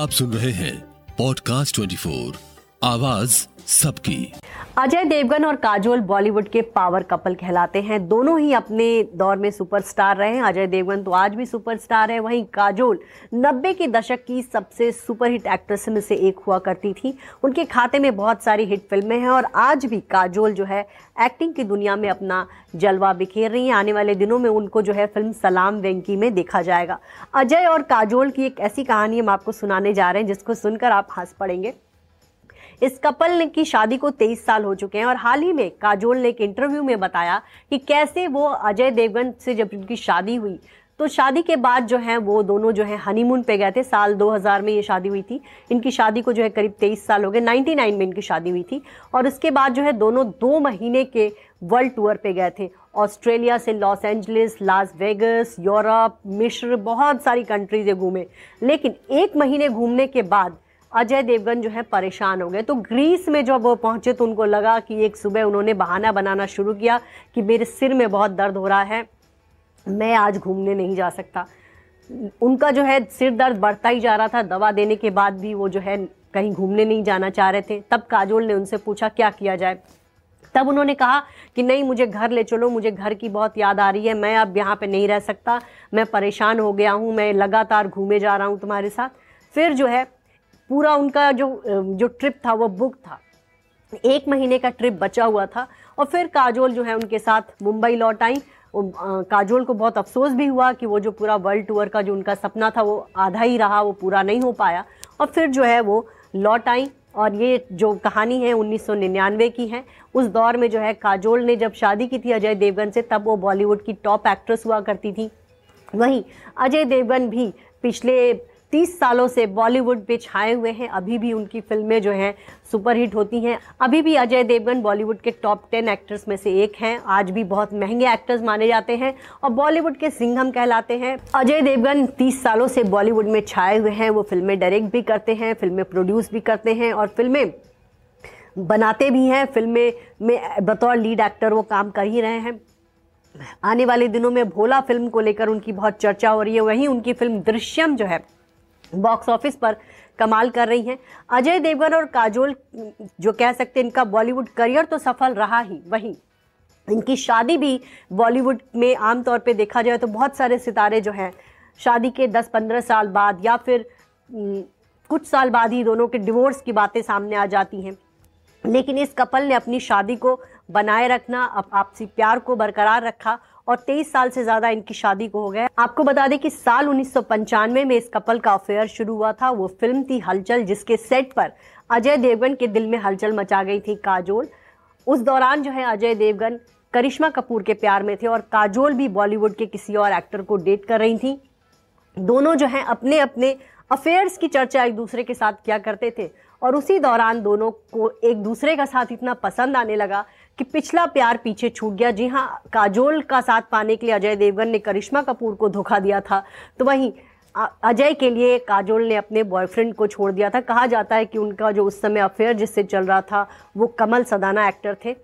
आप सुन रहे हैं पॉडकास्ट 24 आवाज़ सबकी। अजय देवगन और काजोल बॉलीवुड के पावर कपल कहलाते हैं। दोनों ही अपने दौर में सुपरस्टार रहे हैं। अजय देवगन तो आज भी सुपरस्टार है। वहीं काजोल 90 के दशक की सबसे सुपरहिट एक्ट्रेस में से एक हुआ करती थी। उनके खाते में बहुत सारी हिट फ़िल्में हैं और आज भी काजोल जो है एक्टिंग की दुनिया में अपना जलवा बिखेर रही हैं। आने वाले दिनों में उनको जो है फ़िल्म सलाम वेंकी में देखा जाएगा। अजय और काजोल की एक ऐसी कहानी हम आपको सुनाने जा रहे हैं, जिसको सुनकर आप हंस पड़ेंगे। इस कपल की शादी को 23 साल हो चुके हैं और हाल ही में काजोल ने एक इंटरव्यू में बताया कि कैसे वो अजय देवगन से जब उनकी शादी हुई तो शादी के बाद जो है वो दोनों जो है हनीमून पे गए थे। साल 2000 में ये शादी हुई थी। इनकी शादी को जो है करीब 23 साल हो गए। 99 में इनकी शादी हुई थी और उसके बाद जो है दोनों दो महीने के वर्ल्ड टूर पे गए थे। ऑस्ट्रेलिया से Los Angeles, Las Vegas, Europe मिश्र बहुत सारी कंट्रीज़ घूमे। लेकिन एक महीने घूमने के बाद अजय देवगन जो है परेशान हो गए। तो ग्रीस में जब वो पहुँचे तो उनको लगा कि एक सुबह उन्होंने बहाना बनाना शुरू किया कि मेरे सिर में बहुत दर्द हो रहा है, मैं आज घूमने नहीं जा सकता। उनका जो है सिर दर्द बढ़ता ही जा रहा था। दवा देने के बाद भी वो जो है कहीं घूमने नहीं जाना चाह रहे थे। तब काजोल ने उनसे पूछा, क्या किया जाए? तब उन्होंने कहा कि, नहीं, मुझे घर ले चलो, मुझे घर की बहुत याद आ रही है। मैं अब यहाँ पे नहीं रह सकता। मैं परेशान हो गया हूँ, मैं लगातार घूमे जा रहा हूँ तुम्हारे साथ। फिर जो है पूरा उनका जो जो ट्रिप था, वो बुक था। एक महीने का ट्रिप बचा हुआ था और फिर काजोल जो है उनके साथ मुंबई लौट आई। काजोल को बहुत अफसोस भी हुआ कि वो जो पूरा वर्ल्ड टूर का जो उनका सपना था, वो आधा ही रहा, वो पूरा नहीं हो पाया। और फिर जो है वो लौट आई और ये जो कहानी है 1999 की है। उस दौर में जो है काजोल ने जब शादी की थी अजय देवगन से, तब वो बॉलीवुड की टॉप एक्ट्रेस हुआ करती थी। वहीं अजय देवगन भी पिछले तीस सालों से बॉलीवुड पे छाए हुए हैं। अभी भी उनकी फ़िल्में जो हैं, सुपरहिट होती हैं। अभी भी अजय देवगन बॉलीवुड के टॉप टेन एक्टर्स में से एक हैं। आज भी बहुत महँगे एक्टर्स माने जाते हैं और बॉलीवुड के सिंघम कहलाते हैं। अजय देवगन तीस सालों से बॉलीवुड में छाए हुए हैं। वो फ़िल्में डायरेक्ट भी करते हैं, फ़िल्में प्रोड्यूस भी करते हैं और फ़िल्में बनाते भी हैं। फ़िल्में में बतौर लीड एक्टर वो काम कर ही रहे हैं। आने वाले दिनों में भोला फ़िल्म को लेकर उनकी बहुत चर्चा हो रही है। वहीं उनकी फ़िल्म दृश्यम जो है बॉक्स ऑफ़िस पर कमाल कर रही हैं। अजय देवगन और काजोल, जो कह सकते हैं, इनका बॉलीवुड करियर तो सफल रहा ही, वहीं इनकी शादी भी बॉलीवुड में आमतौर पे देखा जाए तो बहुत सारे सितारे जो हैं, शादी के 10-15 साल बाद या फिर कुछ साल बाद ही दोनों के डिवोर्स की बातें सामने आ जाती हैं। लेकिन इस कपल ने अपनी शादी को बनाए रखना आपसी प्यार को बरकरार रखा और 23 साल से ज़्यादा इनकी शादी को हो गया आपको बता दें कि साल उन्नीस सौ पंचानवे में इस कपल का अफेयर शुरू हुआ था। वो फ़िल्म थी हलचल, जिसके सेट पर अजय देवगन के दिल में हलचल मचा गई थी काजोल। उस दौरान जो है अजय देवगन करिश्मा कपूर के प्यार में थे और काजोल भी बॉलीवुड के किसी और एक्टर को डेट कर रही थी। दोनों जो हैं अपने अपने अफेयर्स की चर्चा एक दूसरे के साथ किया करते थे और उसी दौरान दोनों को एक दूसरे का साथ इतना पसंद आने लगा कि पिछला प्यार पीछे छूट गया। जी हाँ काजोल का साथ पाने के लिए अजय देवगन ने करिश्मा कपूर को धोखा दिया था। तो वहीं अजय के लिए काजोल ने अपने बॉयफ्रेंड को छोड़ दिया था। कहा जाता है कि उनका जो उस समय अफेयर जिससे चल रहा था, वो कमल सदाना एक्टर थे।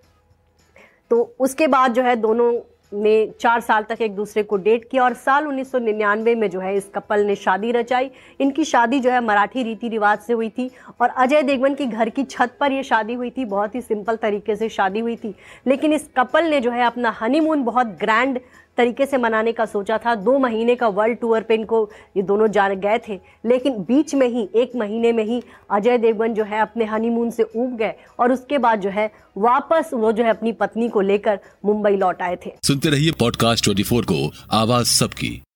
तो उसके बाद जो है दोनों ने चार साल तक एक दूसरे को डेट किया और साल 1999 में जो है इस कपल ने शादी रचाई। इनकी शादी जो है मराठी रीति रिवाज से हुई थी और अजय देवगन की घर की छत पर यह शादी हुई थी। बहुत ही सिंपल तरीके से शादी हुई थी। लेकिन इस कपल ने जो है अपना हनीमून बहुत ग्रैंड तरीके से मनाने का सोचा था। दो महीने का वर्ल्ड टूर पे इनको ये दोनों जा गए थे। लेकिन बीच में ही, एक महीने में ही अजय देवगन जो है अपने हनीमून से ऊब गए और उसके बाद जो है वापस वो जो है अपनी पत्नी को लेकर मुंबई लौट आए थे। सुनते रहिए पॉडकास्ट ट्वेंटी को। आवाज़ सबकी।